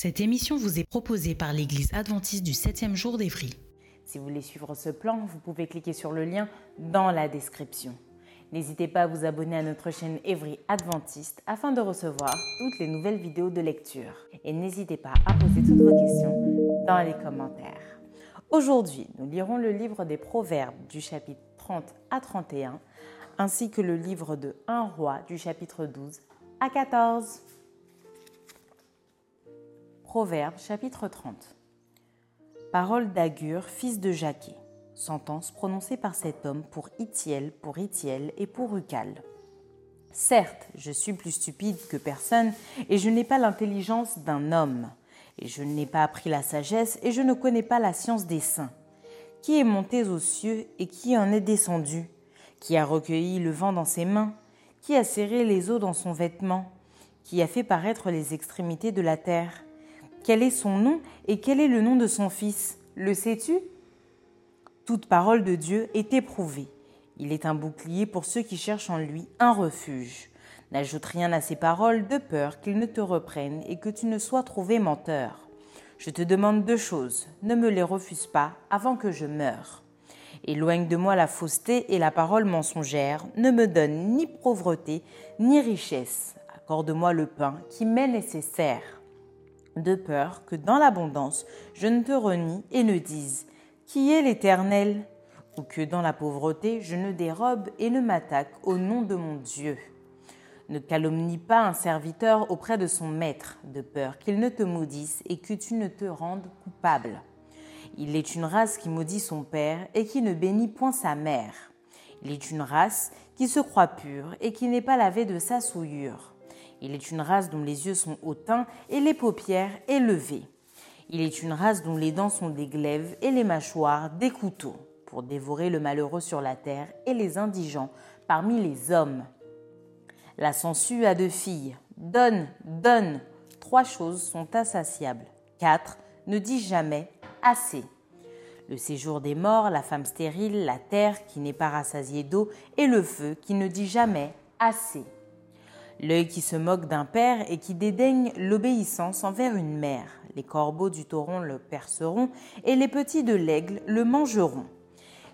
Cette émission vous est proposée par l'Église adventiste du 7e jour d'Évry. Si vous voulez suivre ce plan, vous pouvez cliquer sur le lien dans la description. N'hésitez pas à vous abonner à notre chaîne Évry Adventiste afin de recevoir toutes les nouvelles vidéos de lecture. Et n'hésitez pas à poser toutes vos questions dans les commentaires. Aujourd'hui, nous lirons le livre des Proverbes du chapitre 30 à 31 ainsi que le livre de 1 roi du chapitre 12 à 14. Proverbe chapitre 30 Parole d'Agur, fils de Jaquet. Sentence prononcée par cet homme pour Itiel, pour Itiel et pour Ucal. Certes, je suis plus stupide que personne, et je n'ai pas l'intelligence d'un homme, et je n'ai pas appris la sagesse, et je ne connais pas la science des saints. Qui est monté aux cieux et qui en est descendu? Qui a recueilli le vent dans ses mains? Qui a serré les eaux dans son vêtement? Qui a fait paraître les extrémités de la terre? Quel est son nom et quel est le nom de son fils? Le sais-tu? Toute parole de Dieu est éprouvée. Il est un bouclier pour ceux qui cherchent en lui un refuge. N'ajoute rien à ces paroles de peur qu'ils ne te reprennent et que tu ne sois trouvé menteur. Je te demande deux choses, ne me les refuse pas avant que je meure. Éloigne de moi la fausseté et la parole mensongère, ne me donne ni pauvreté ni richesse. Accorde-moi le pain qui m'est nécessaire de peur que dans l'abondance je ne te renie et ne dise Qui est l'Éternel? ou que dans la pauvreté je ne dérobe et ne m'attaque au nom de mon Dieu. Ne calomnie pas un serviteur auprès de son maître, de peur qu'il ne te maudisse et que tu ne te rendes coupable. Il est une race qui maudit son père et qui ne bénit point sa mère. Il est une race qui se croit pure et qui n'est pas lavée de sa souillure. Il est une race dont les yeux sont hautains et les paupières élevées. Il est une race dont les dents sont des glaives et les mâchoires des couteaux, pour dévorer le malheureux sur la terre et les indigents parmi les hommes. La sangsue a deux filles. Donne, donne. Trois choses sont insatiables. Quatre, ne dis jamais assez. Le séjour des morts, la femme stérile, la terre qui n'est pas rassasiée d'eau et le feu qui ne dit jamais assez l'œil qui se moque d'un père et qui dédaigne l'obéissance envers une mère. Les corbeaux du tauron le perceront et les petits de l'aigle le mangeront.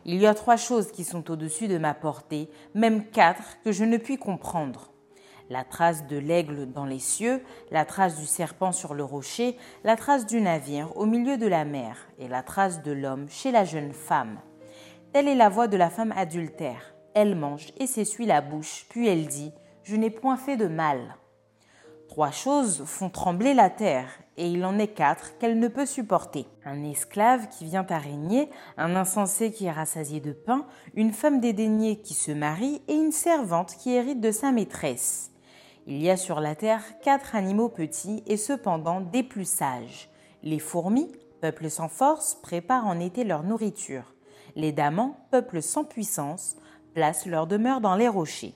Il y a trois choses qui sont au-dessus de ma portée, même quatre que je ne puis comprendre. La trace de l'aigle dans les cieux, la trace du serpent sur le rocher, la trace du navire au milieu de la mer, et la trace de l'homme chez la jeune femme. Telle est la voix de la femme adultère. Elle mange et s'essuie la bouche, puis elle dit je n'ai point fait de mal. Trois choses font trembler la terre, et il en est quatre qu'elle ne peut supporter. Un esclave qui vient à régner, un insensé qui est rassasié de pain, une femme dédaignée qui se marie, et une servante qui hérite de sa maîtresse. Il y a sur la terre quatre animaux petits et cependant des plus sages. Les fourmis, peuple sans force, préparent en été leur nourriture. Les damans, peuple sans puissance, placent leur demeure dans les rochers.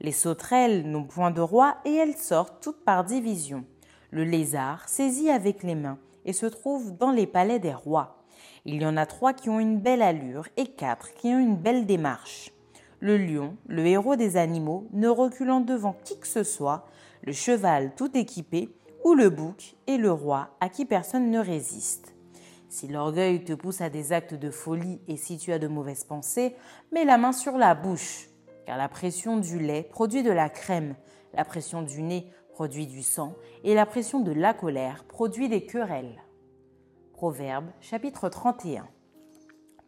Les sauterelles n'ont point de roi et elles sortent toutes par division. Le lézard saisit avec les mains et se trouve dans les palais des rois. Il y en a trois qui ont une belle allure et quatre qui ont une belle démarche. Le lion, le héros des animaux, ne reculant devant qui que ce soit, le cheval tout équipé, ou le bouc et le roi à qui personne ne résiste. Si l'orgueil te pousse à des actes de folie et si tu as de mauvaises pensées, mets la main sur la bouche car la pression du lait produit de la crème, la pression du nez produit du sang, et la pression de la colère produit des querelles. Proverbe chapitre 31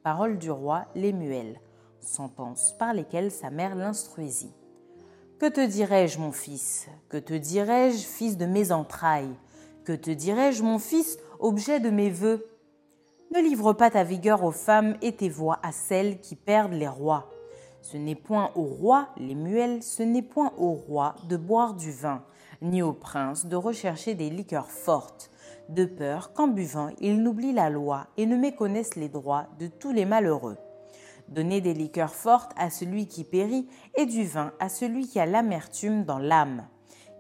Parole du roi Lémuel, sentence par lesquelles sa mère l'instruisit. Que te dirais-je, mon fils? Que te dirais-je, fils de mes entrailles? Que te dirais-je, mon fils, objet de mes vœux Ne livre pas ta vigueur aux femmes et tes voix à celles qui perdent les rois. Ce n'est point aux rois, les muelles, ce n'est point aux rois de boire du vin, ni aux princes de rechercher des liqueurs fortes, de peur qu'en buvant ils n'oublient la loi et ne méconnaissent les droits de tous les malheureux. Donnez des liqueurs fortes à celui qui périt et du vin à celui qui a l'amertume dans l'âme.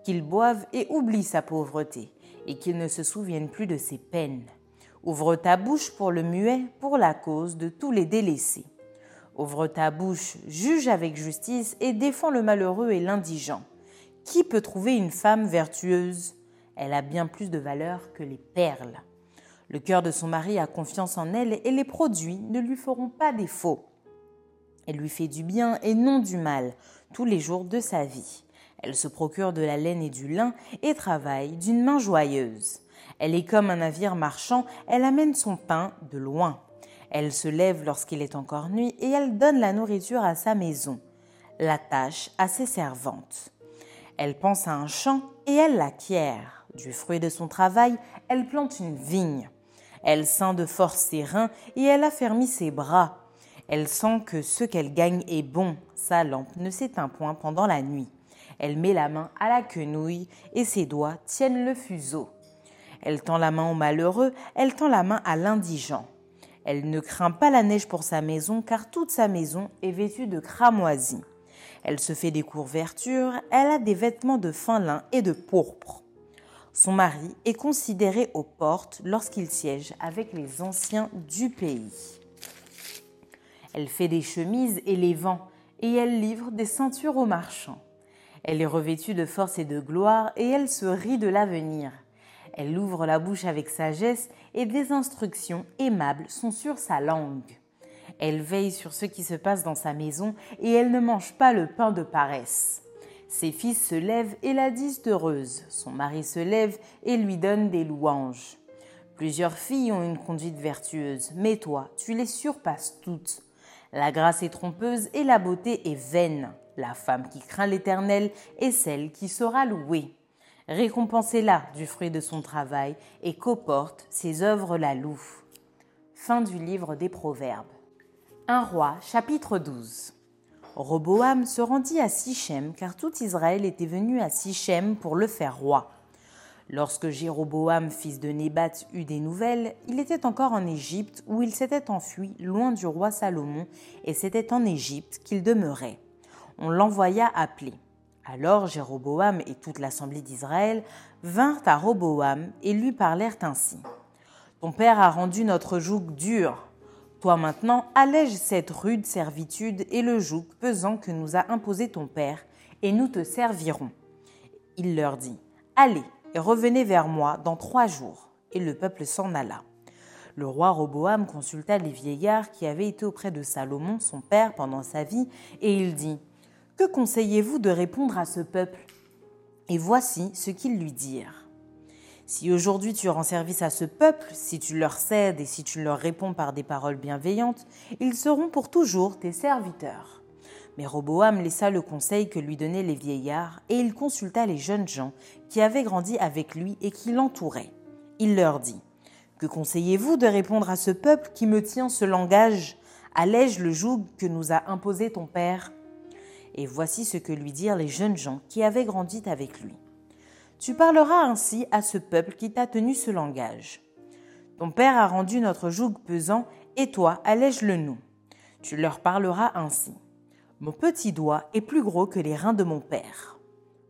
Qu'il boive et oublie sa pauvreté, et qu'il ne se souvienne plus de ses peines. Ouvre ta bouche pour le muet, pour la cause de tous les délaissés. Ouvre ta bouche, juge avec justice et défends le malheureux et l'indigent. Qui peut trouver une femme vertueuse? Elle a bien plus de valeur que les perles. Le cœur de son mari a confiance en elle et les produits ne lui feront pas défaut. Elle lui fait du bien et non du mal tous les jours de sa vie. Elle se procure de la laine et du lin et travaille d'une main joyeuse. Elle est comme un navire marchand, elle amène son pain de loin. Elle se lève lorsqu'il est encore nuit et elle donne la nourriture à sa maison, la tâche à ses servantes. Elle pense à un champ et elle l'acquiert. Du fruit de son travail, elle plante une vigne. Elle ceint de force ses reins et elle affermit ses bras. Elle sent que ce qu'elle gagne est bon. Sa lampe ne s'éteint point pendant la nuit. Elle met la main à la quenouille et ses doigts tiennent le fuseau. Elle tend la main au malheureux, elle tend la main à l'indigent. Elle ne craint pas la neige pour sa maison, car toute sa maison est vêtue de cramoisis. Elle se fait des couvertures, elle a des vêtements de fin lin et de pourpre. Son mari est considéré aux portes lorsqu'il siège avec les anciens du pays. Elle fait des chemises et les vend, et elle livre des ceintures aux marchands. Elle est revêtue de force et de gloire, et elle se rit de l'avenir. Elle ouvre la bouche avec sagesse, et des instructions aimables sont sur sa langue. Elle veille sur ce qui se passe dans sa maison, et elle ne mange pas le pain de paresse. Ses fils se lèvent et la disent heureuse. Son mari se lève et lui donne des louanges. Plusieurs filles ont une conduite vertueuse, mais toi, tu les surpasses toutes. La grâce est trompeuse et la beauté est vaine. La femme qui craint l'Éternel est celle qui sera louée. Récompensez-la du fruit de son travail et qu'au-porte ses œuvres la louent. Fin du livre des Proverbes. Un roi, chapitre 12. Roboam se rendit à Sichem car tout Israël était venu à Sichem pour le faire roi. Lorsque Jéroboam, fils de Nébat, eut des nouvelles, il était encore en Égypte où il s'était enfui loin du roi Salomon, et c'était en Égypte qu'il demeurait. On l'envoya appeler. Alors Jéroboam et toute l'assemblée d'Israël vinrent à Roboam et lui parlèrent ainsi. Ton père a rendu notre joug dur. Toi maintenant, allège cette rude servitude et le joug pesant que nous a imposé ton père, et nous te servirons. Il leur dit, Allez, et revenez vers moi dans trois jours. Et le peuple s'en alla. Le roi Roboam consulta les vieillards qui avaient été auprès de Salomon, son père, pendant sa vie, et il dit Que conseillez-vous de répondre à ce peuple? Et voici ce qu'ils lui dirent. Si aujourd'hui tu rends service à ce peuple, si tu leur cèdes et si tu leur réponds par des paroles bienveillantes, ils seront pour toujours tes serviteurs. Mais Roboam laissa le conseil que lui donnaient les vieillards, et il consulta les jeunes gens qui avaient grandi avec lui et qui l'entouraient. Il leur dit Que conseillez-vous de répondre à ce peuple qui me tient ce langage? Allège le joug que nous a imposé ton père Et voici ce que lui dirent les jeunes gens qui avaient grandi avec lui. Tu parleras ainsi à ce peuple qui t'a tenu ce langage. Ton père a rendu notre joug pesant, et toi, allège-le nous. Tu leur parleras ainsi. Mon petit doigt est plus gros que les reins de mon père.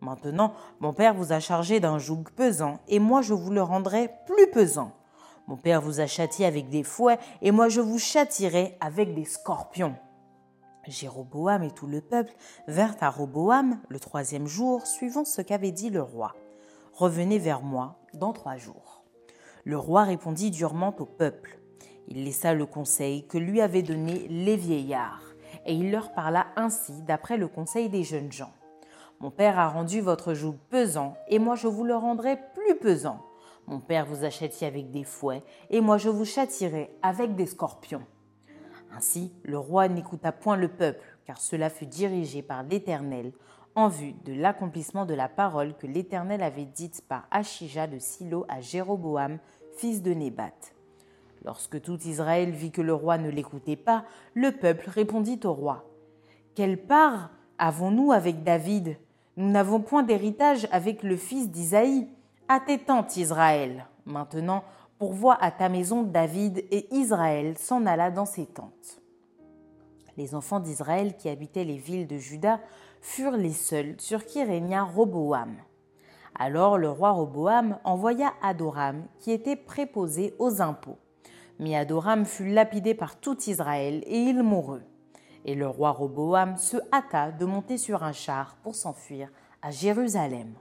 Maintenant, mon père vous a chargé d'un joug pesant, et moi je vous le rendrai plus pesant. Mon père vous a châtié avec des fouets, et moi je vous châtierai avec des scorpions. Jéroboam et tout le peuple vinrent à Roboam le troisième jour, suivant ce qu'avait dit le roi. Revenez vers moi dans trois jours. Le roi répondit durement au peuple. Il laissa le conseil que lui avaient donné les vieillards et il leur parla ainsi d'après le conseil des jeunes gens. Mon père a rendu votre joug pesant, et moi je vous le rendrai plus pesant. Mon père vous a avec des fouets, et moi je vous châtierai avec des scorpions. Ainsi, le roi n'écouta point le peuple, car cela fut dirigé par l'Éternel, en vue de l'accomplissement de la parole que l'Éternel avait dite par Achija de Silo à Jéroboam, fils de Nébat. Lorsque tout Israël vit que le roi ne l'écoutait pas, le peuple répondit au roi Quelle part avons-nous avec David? Nous n'avons point d'héritage avec le fils d'Isaïe. À tes Israël. Maintenant, pourvois à ta maison David, et Israël s'en alla dans ses tentes. Les enfants d'Israël qui habitaient les villes de Juda furent les seuls sur qui régna Roboam. Alors le roi Roboam envoya Adoram, qui était préposé aux impôts. Mais Adoram fut lapidé par tout Israël et il mourut. Et le roi Roboam se hâta de monter sur un char pour s'enfuir à Jérusalem.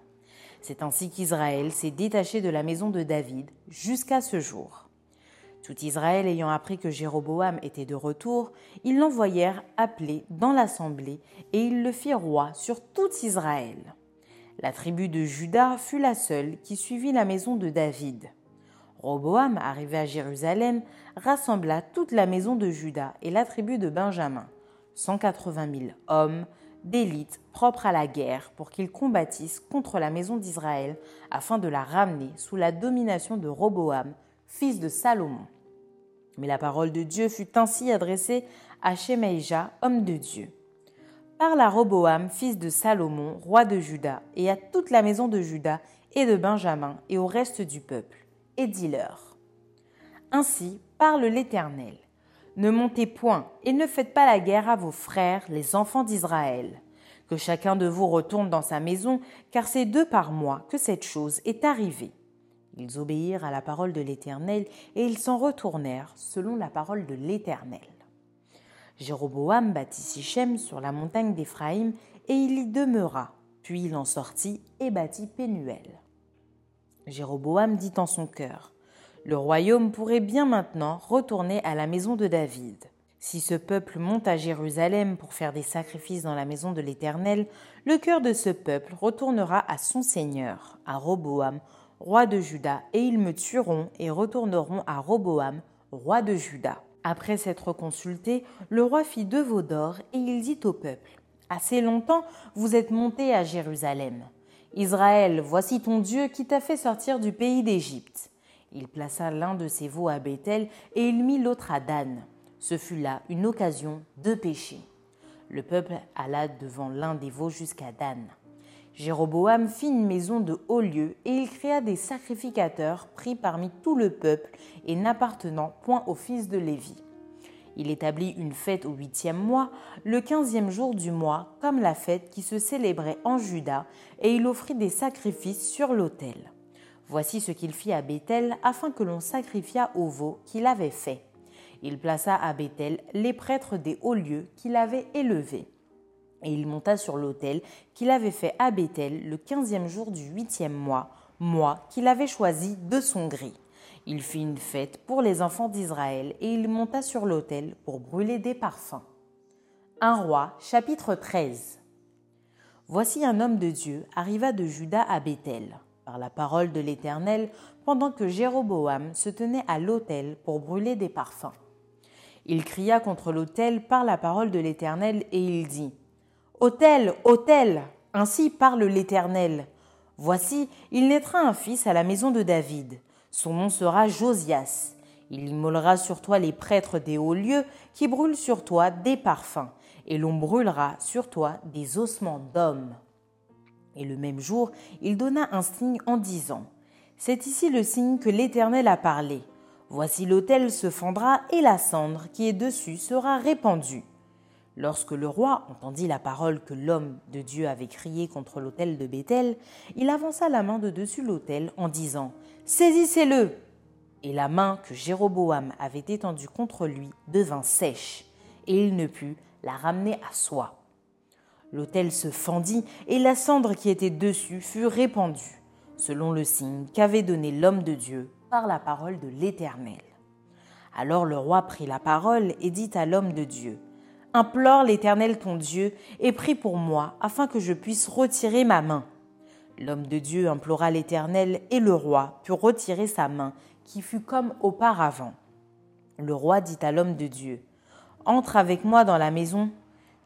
C'est ainsi qu'Israël s'est détaché de la maison de David jusqu'à ce jour. Tout Israël ayant appris que Jéroboam était de retour, ils l'envoyèrent appeler dans l'assemblée et ils le firent roi sur tout Israël. La tribu de Juda fut la seule qui suivit la maison de David. Roboam, arrivé à Jérusalem, rassembla toute la maison de Juda et la tribu de Benjamin, 180 000 hommes d'élite propres à la guerre pour qu'ils combattissent contre la maison d'Israël afin de la ramener sous la domination de Roboam, fils de Salomon. Mais la parole de Dieu fut ainsi adressée à Shemaïja, homme de Dieu. Parle à Roboam, fils de Salomon, roi de Juda, et à toute la maison de Juda et de Benjamin et au reste du peuple, et dis-leur. Ainsi parle l'Éternel. Ne montez point et ne faites pas la guerre à vos frères, les enfants d'Israël. Que chacun de vous retourne dans sa maison, car c'est deux par mois que cette chose est arrivée. Ils obéirent à la parole de l'Éternel et ils s'en retournèrent selon la parole de l'Éternel. Jéroboam bâtit Sichem sur la montagne d'Éphraïm et il y demeura. Puis il en sortit et bâtit Pénuel. Jéroboam dit en son cœur Le royaume pourrait bien maintenant retourner à la maison de David. Si ce peuple monte à Jérusalem pour faire des sacrifices dans la maison de l'Éternel, le cœur de ce peuple retournera à son Seigneur, à Roboam, roi de Juda, et ils me tueront et retourneront à Roboam, roi de Juda. Après s'être consulté, le roi fit deux veaux d'or et il dit au peuple Assez longtemps vous êtes monté à Jérusalem. Israël, voici ton Dieu qui t'a fait sortir du pays d'Égypte. Il plaça l'un de ses veaux à Bethel et il mit l'autre à Dan. Ce fut là une occasion de pécher. Le peuple alla devant l'un des veaux jusqu'à Dan. Jéroboam fit une maison de haut lieu et il créa des sacrificateurs pris parmi tout le peuple et n'appartenant point au fils de Lévi. Il établit une fête au huitième mois, le quinzième jour du mois, comme la fête qui se célébrait en Juda, et il offrit des sacrifices sur l'autel. Voici ce qu'il fit à Bethel afin que l'on sacrifiât au veau qu'il avait fait. Il plaça à Bethel les prêtres des hauts lieux qu'il avait élevés. Et il monta sur l'autel qu'il avait fait à Bethel le quinzième jour du huitième mois, mois qu'il avait choisi de son gré. Il fit une fête pour les enfants d'Israël et il monta sur l'autel pour brûler des parfums. Un roi, chapitre 13. Voici un homme de Dieu arriva de Juda à Bethel, par la parole de l'Éternel, pendant que Jéroboam se tenait à l'autel pour brûler des parfums. Il cria contre l'autel par la parole de l'Éternel et il dit Autel, autel, ainsi parle l'Éternel. Voici, il naîtra un fils à la maison de David. Son nom sera Josias. Il immolera sur toi les prêtres des hauts lieux qui brûlent sur toi des parfums, et l'on brûlera sur toi des ossements d'hommes. Et le même jour, il donna un signe en disant C'est ici le signe que l'Éternel a parlé. Voici l'autel se fendra et la cendre qui est dessus sera répandue. Lorsque le roi entendit la parole que l'homme de Dieu avait criée contre l'autel de Béthel, il avança la main de dessus l'autel en disant Saisissez-le Et la main que Jéroboam avait étendue contre lui devint sèche, et il ne put la ramener à soi. L'autel se fendit, et la cendre qui était dessus fut répandue, selon le signe qu'avait donné l'homme de Dieu par la parole de l'Éternel. Alors le roi prit la parole et dit à l'homme de Dieu Implore l'Éternel ton Dieu et prie pour moi afin que je puisse retirer ma main. L'homme de Dieu implora l'Éternel et le roi put retirer sa main qui fut comme auparavant. Le roi dit à l'homme de Dieu, Entre avec moi dans la maison.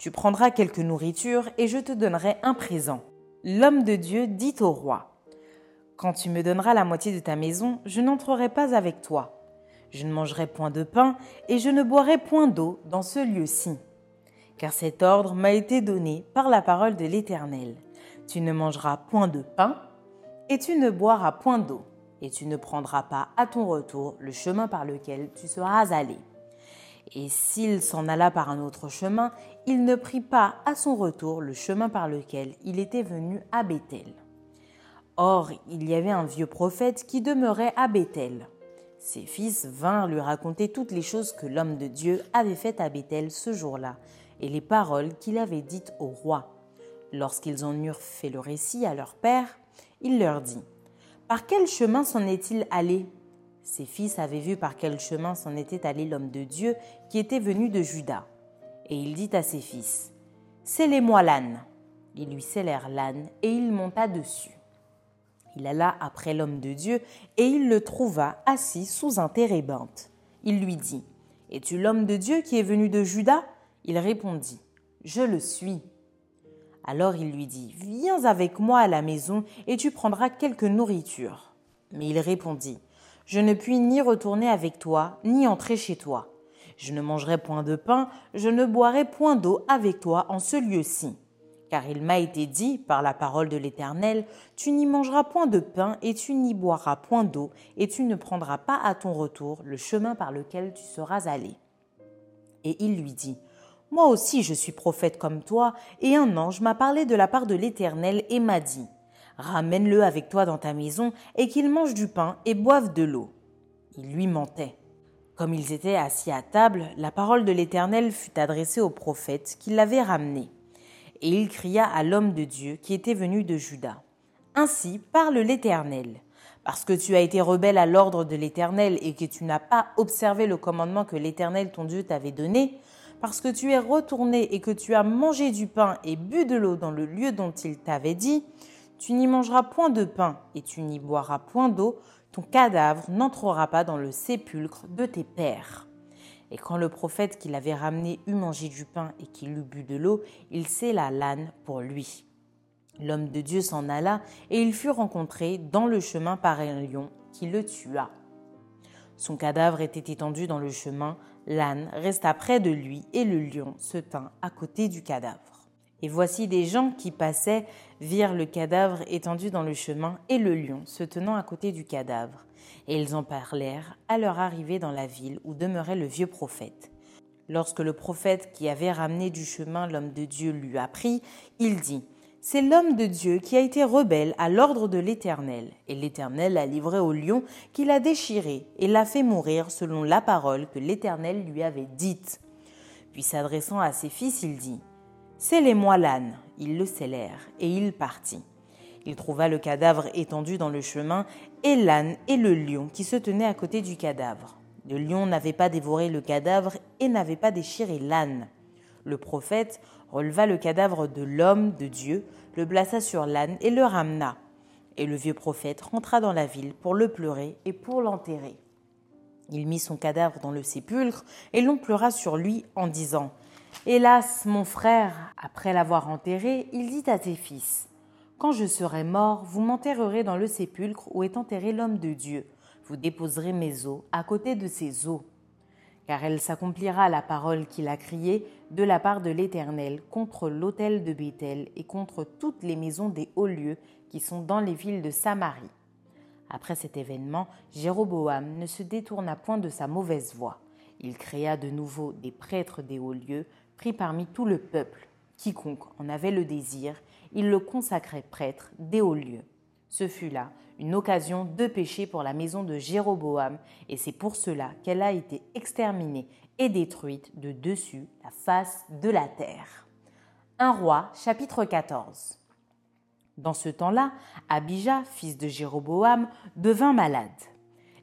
Tu prendras quelque nourriture et je te donnerai un présent. L'homme de Dieu dit au roi, Quand tu me donneras la moitié de ta maison, je n'entrerai pas avec toi. Je ne mangerai point de pain et je ne boirai point d'eau dans ce lieu-ci. Car cet ordre m'a été donné par la parole de l'Éternel. Tu ne mangeras point de pain et tu ne boiras point d'eau, et tu ne prendras pas à ton retour le chemin par lequel tu seras allé. Et s'il s'en alla par un autre chemin, il ne prit pas à son retour le chemin par lequel il était venu à Béthel. Or, il y avait un vieux prophète qui demeurait à Béthel. Ses fils vinrent lui raconter toutes les choses que l'homme de Dieu avait faites à Béthel ce jour-là, et les paroles qu'il avait dites au roi. Lorsqu'ils en eurent fait le récit à leur père, il leur dit Par quel chemin s'en est-il allé? Ses fils avaient vu par quel chemin s'en était allé l'homme de Dieu qui était venu de Juda. Et il dit à ses fils Scellez-moi l'âne. Ils lui scellèrent l'âne et il monta dessus. Il alla après l'homme de Dieu et il le trouva assis sous un térébinthe. Il lui dit Es-tu l'homme de Dieu qui est venu de Juda? Il répondit Je le suis. Alors il lui dit, Viens avec moi à la maison et tu prendras quelque nourriture. Mais il répondit, Je ne puis ni retourner avec toi, ni entrer chez toi. Je ne mangerai point de pain, je ne boirai point d'eau avec toi en ce lieu-ci. Car il m'a été dit, par la parole de l'Éternel, Tu n'y mangeras point de pain et tu n'y boiras point d'eau, et tu ne prendras pas à ton retour le chemin par lequel tu seras allé. Et il lui dit, moi aussi je suis prophète comme toi, et un ange m'a parlé de la part de l'Éternel et m'a dit, Ramène-le avec toi dans ta maison, et qu'il mange du pain et boive de l'eau. Il lui mentait. Comme ils étaient assis à table, la parole de l'Éternel fut adressée au prophète qui l'avait ramené. Et il cria à l'homme de Dieu qui était venu de Juda. Ainsi parle l'Éternel. Parce que tu as été rebelle à l'ordre de l'Éternel et que tu n'as pas observé le commandement que l'Éternel ton Dieu t'avait donné, parce que tu es retourné et que tu as mangé du pain et bu de l'eau dans le lieu dont il t'avait dit, tu n'y mangeras point de pain et tu n'y boiras point d'eau, ton cadavre n'entrera pas dans le sépulcre de tes pères. Et quand le prophète qui l'avait ramené eut mangé du pain et qu'il eut bu de l'eau, il scella l'âne pour lui. L'homme de Dieu s'en alla et il fut rencontré dans le chemin par un lion qui le tua. Son cadavre était étendu dans le chemin, l'âne resta près de lui et le lion se tint à côté du cadavre. Et voici des gens qui passaient virent le cadavre étendu dans le chemin et le lion se tenant à côté du cadavre. Et ils en parlèrent à leur arrivée dans la ville où demeurait le vieux prophète. Lorsque le prophète qui avait ramené du chemin l'homme de Dieu lui apprit, il dit c'est l'homme de Dieu qui a été rebelle à l'ordre de l'Éternel, et l'Éternel l'a livré au lion qui l'a déchiré et l'a fait mourir selon la parole que l'Éternel lui avait dite. Puis s'adressant à ses fils, il dit Scellez-moi l'âne. Ils le scellèrent, et il partit. Il trouva le cadavre étendu dans le chemin, et l'âne et le lion qui se tenaient à côté du cadavre. Le lion n'avait pas dévoré le cadavre et n'avait pas déchiré l'âne. Le prophète releva le cadavre de l'homme de Dieu, le plaça sur l'âne et le ramena. Et le vieux prophète rentra dans la ville pour le pleurer et pour l'enterrer. Il mit son cadavre dans le sépulcre et l'on pleura sur lui en disant Hélas, mon frère, après l'avoir enterré, il dit à ses fils Quand je serai mort, vous m'enterrerez dans le sépulcre où est enterré l'homme de Dieu. Vous déposerez mes os à côté de ses os car elle s'accomplira la parole qu'il a criée de la part de l'Éternel contre l'autel de Béthel et contre toutes les maisons des hauts lieux qui sont dans les villes de Samarie. Après cet événement, Jéroboam ne se détourna point de sa mauvaise voie. Il créa de nouveau des prêtres des hauts lieux, pris parmi tout le peuple. Quiconque en avait le désir, il le consacrait prêtre des hauts lieux. Ce fut là une occasion de pécher pour la maison de Jéroboam, et c'est pour cela qu'elle a été exterminée et détruite de dessus la face de la terre. Un roi, chapitre 14. Dans ce temps-là, Abijah, fils de Jéroboam, devint malade.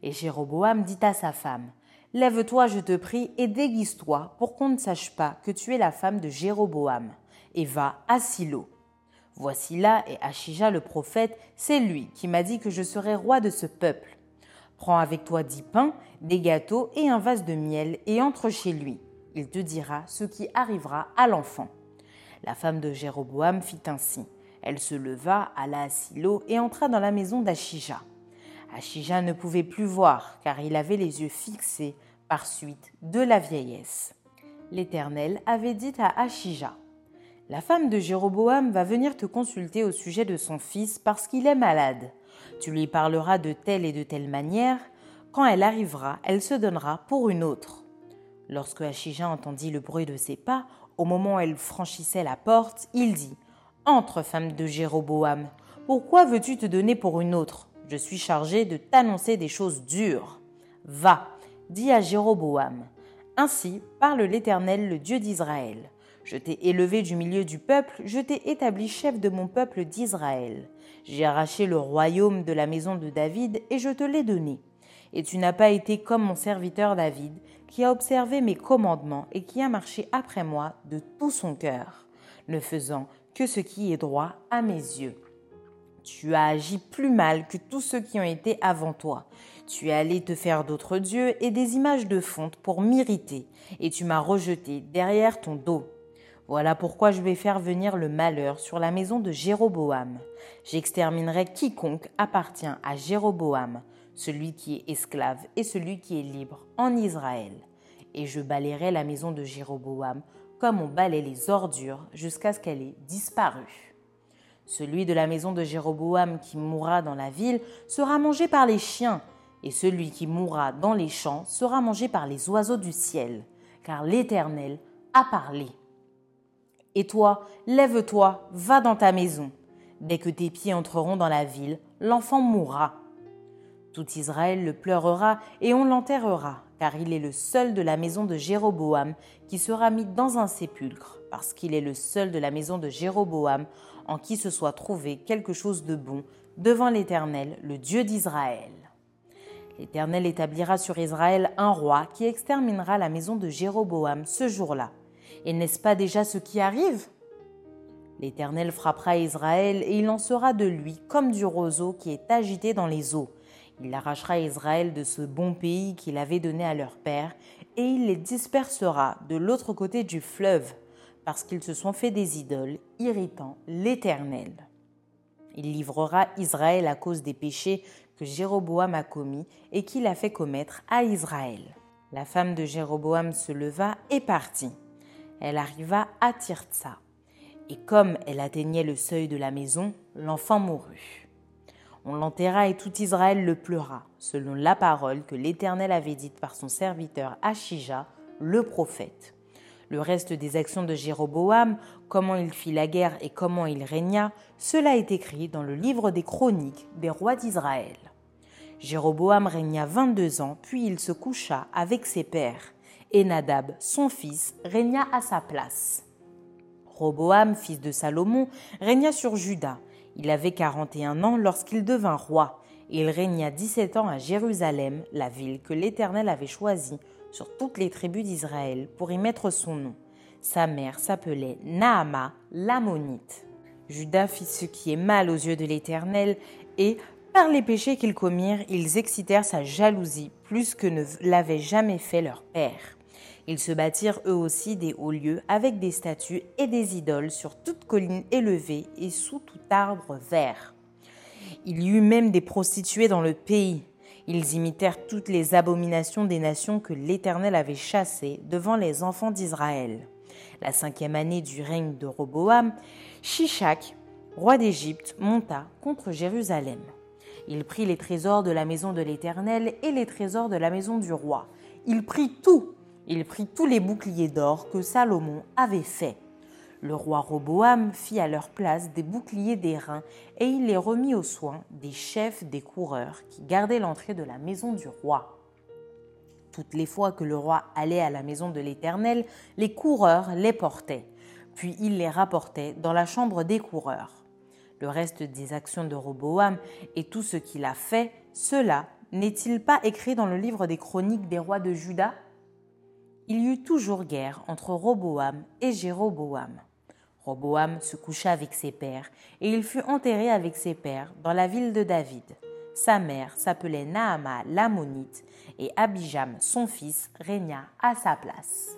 Et Jéroboam dit à sa femme, Lève-toi, je te prie, et déguise-toi, pour qu'on ne sache pas que tu es la femme de Jéroboam, et va à Silo. Voici là et Achija le prophète, c'est lui qui m'a dit que je serai roi de ce peuple. Prends avec toi dix pains, des gâteaux et un vase de miel et entre chez lui. Il te dira ce qui arrivera à l'enfant. La femme de Jéroboam fit ainsi. Elle se leva, alla à Silo et entra dans la maison d'Achija. Achija ne pouvait plus voir, car il avait les yeux fixés par suite de la vieillesse. L'Éternel avait dit à Achija La femme de Jéroboam va venir te consulter au sujet de son fils parce qu'il est malade. Tu lui parleras de telle et de telle manière. Quand elle arrivera, elle se donnera pour une autre. Lorsque Achija entendit le bruit de ses pas, au moment où elle franchissait la porte, il dit Entre, femme de Jéroboam, pourquoi veux-tu te donner pour une autre? Je suis chargé de t'annoncer des choses dures. Va, dis à Jéroboam Ainsi parle l'Éternel, le Dieu d'Israël. Je t'ai élevé du milieu du peuple, je t'ai établi chef de mon peuple d'Israël. J'ai arraché le royaume de la maison de David et je te l'ai donné. Et tu n'as pas été comme mon serviteur David, qui a observé mes commandements et qui a marché après moi de tout son cœur, ne faisant que ce qui est droit à mes yeux. Tu as agi plus mal que tous ceux qui ont été avant toi. Tu es allé te faire d'autres dieux et des images de fonte pour m'irriter, et tu m'as rejeté derrière ton dos. Voilà pourquoi je vais faire venir le malheur sur la maison de Jéroboam. J'exterminerai quiconque appartient à Jéroboam, celui qui est esclave et celui qui est libre en Israël. Et je balayerai la maison de Jéroboam comme on balaie les ordures jusqu'à ce qu'elle ait disparu. Celui de la maison de Jéroboam qui mourra dans la ville sera mangé par les chiens, et celui qui mourra dans les champs sera mangé par les oiseaux du ciel, car l'Éternel a parlé. Et toi, lève-toi, va dans ta maison. Dès que tes pieds entreront dans la ville, l'enfant mourra. Tout Israël le pleurera et on l'enterrera, car il est le seul de la maison de Jéroboam qui sera mis dans un sépulcre, parce qu'il est le seul de la maison de Jéroboam en qui se soit trouvé quelque chose de bon devant l'Éternel, le Dieu d'Israël. L'Éternel établira sur Israël un roi qui exterminera la maison de Jéroboam ce jour-là. Et n'est-ce pas déjà ce qui arrive? L'Éternel frappera Israël et il lancera de lui comme du roseau qui est agité dans les eaux. Il arrachera Israël de ce bon pays qu'il avait donné à leur père et il les dispersera de l'autre côté du fleuve parce qu'ils se sont fait des idoles, irritant l'Éternel. Il livrera Israël à cause des péchés que Jéroboam a commis et qu'il a fait commettre à Israël. La femme de Jéroboam se leva et partit. Elle arriva à Tirtsa. Et comme elle atteignait le seuil de la maison, l'enfant mourut. On l'enterra et tout Israël le pleura, selon la parole que l'Éternel avait dite par son serviteur Achija, le prophète. Le reste des actions de Jéroboam, comment il fit la guerre et comment il régna, cela est écrit dans le livre des chroniques des rois d'Israël. Jéroboam régna vingt-deux ans, puis il se coucha avec ses pères, et Nadab, son fils, régna à sa place. Roboam, fils de Salomon, régna sur Juda. Il avait quarante et un ans lorsqu'il devint roi, et il régna dix-sept ans à Jérusalem, la ville que l'Éternel avait choisie sur toutes les tribus d'Israël pour y mettre son nom. Sa mère s'appelait Naama l'Ammonite. Judas fit ce qui est mal aux yeux de l'Éternel, et, par les péchés qu'ils commirent, ils excitèrent sa jalousie plus que ne l'avait jamais fait leur père. Ils se bâtirent eux aussi des hauts lieux avec des statues et des idoles sur toute colline élevée et sous tout arbre vert. Il y eut même des prostituées dans le pays. Ils imitèrent toutes les abominations des nations que l'Éternel avait chassées devant les enfants d'Israël. La cinquième année du règne de Roboam, Shishak, roi d'Égypte, monta contre Jérusalem. Il prit les trésors de la maison de l'Éternel et les trésors de la maison du roi. Il prit tout. Il prit tous les boucliers d'or que Salomon avait faits. Le roi Roboam fit à leur place des boucliers d'airain et il les remit aux soins des chefs des coureurs qui gardaient l'entrée de la maison du roi. Toutes les fois que le roi allait à la maison de l'Éternel, les coureurs les portaient, puis il les rapportait dans la chambre des coureurs. Le reste des actions de Roboam et tout ce qu'il a fait, cela n'est-il pas écrit dans le livre des chroniques des rois de Juda? Il y eut toujours guerre entre Roboam et Jéroboam. Roboam se coucha avec ses pères, et il fut enterré avec ses pères dans la ville de David. Sa mère s'appelait Naama l'Ammonite, et Abijam, son fils, régna à sa place.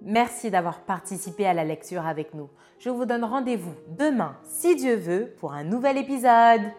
Merci d'avoir participé à la lecture avec nous. Je vous donne rendez-vous demain, si Dieu veut, pour un nouvel épisode.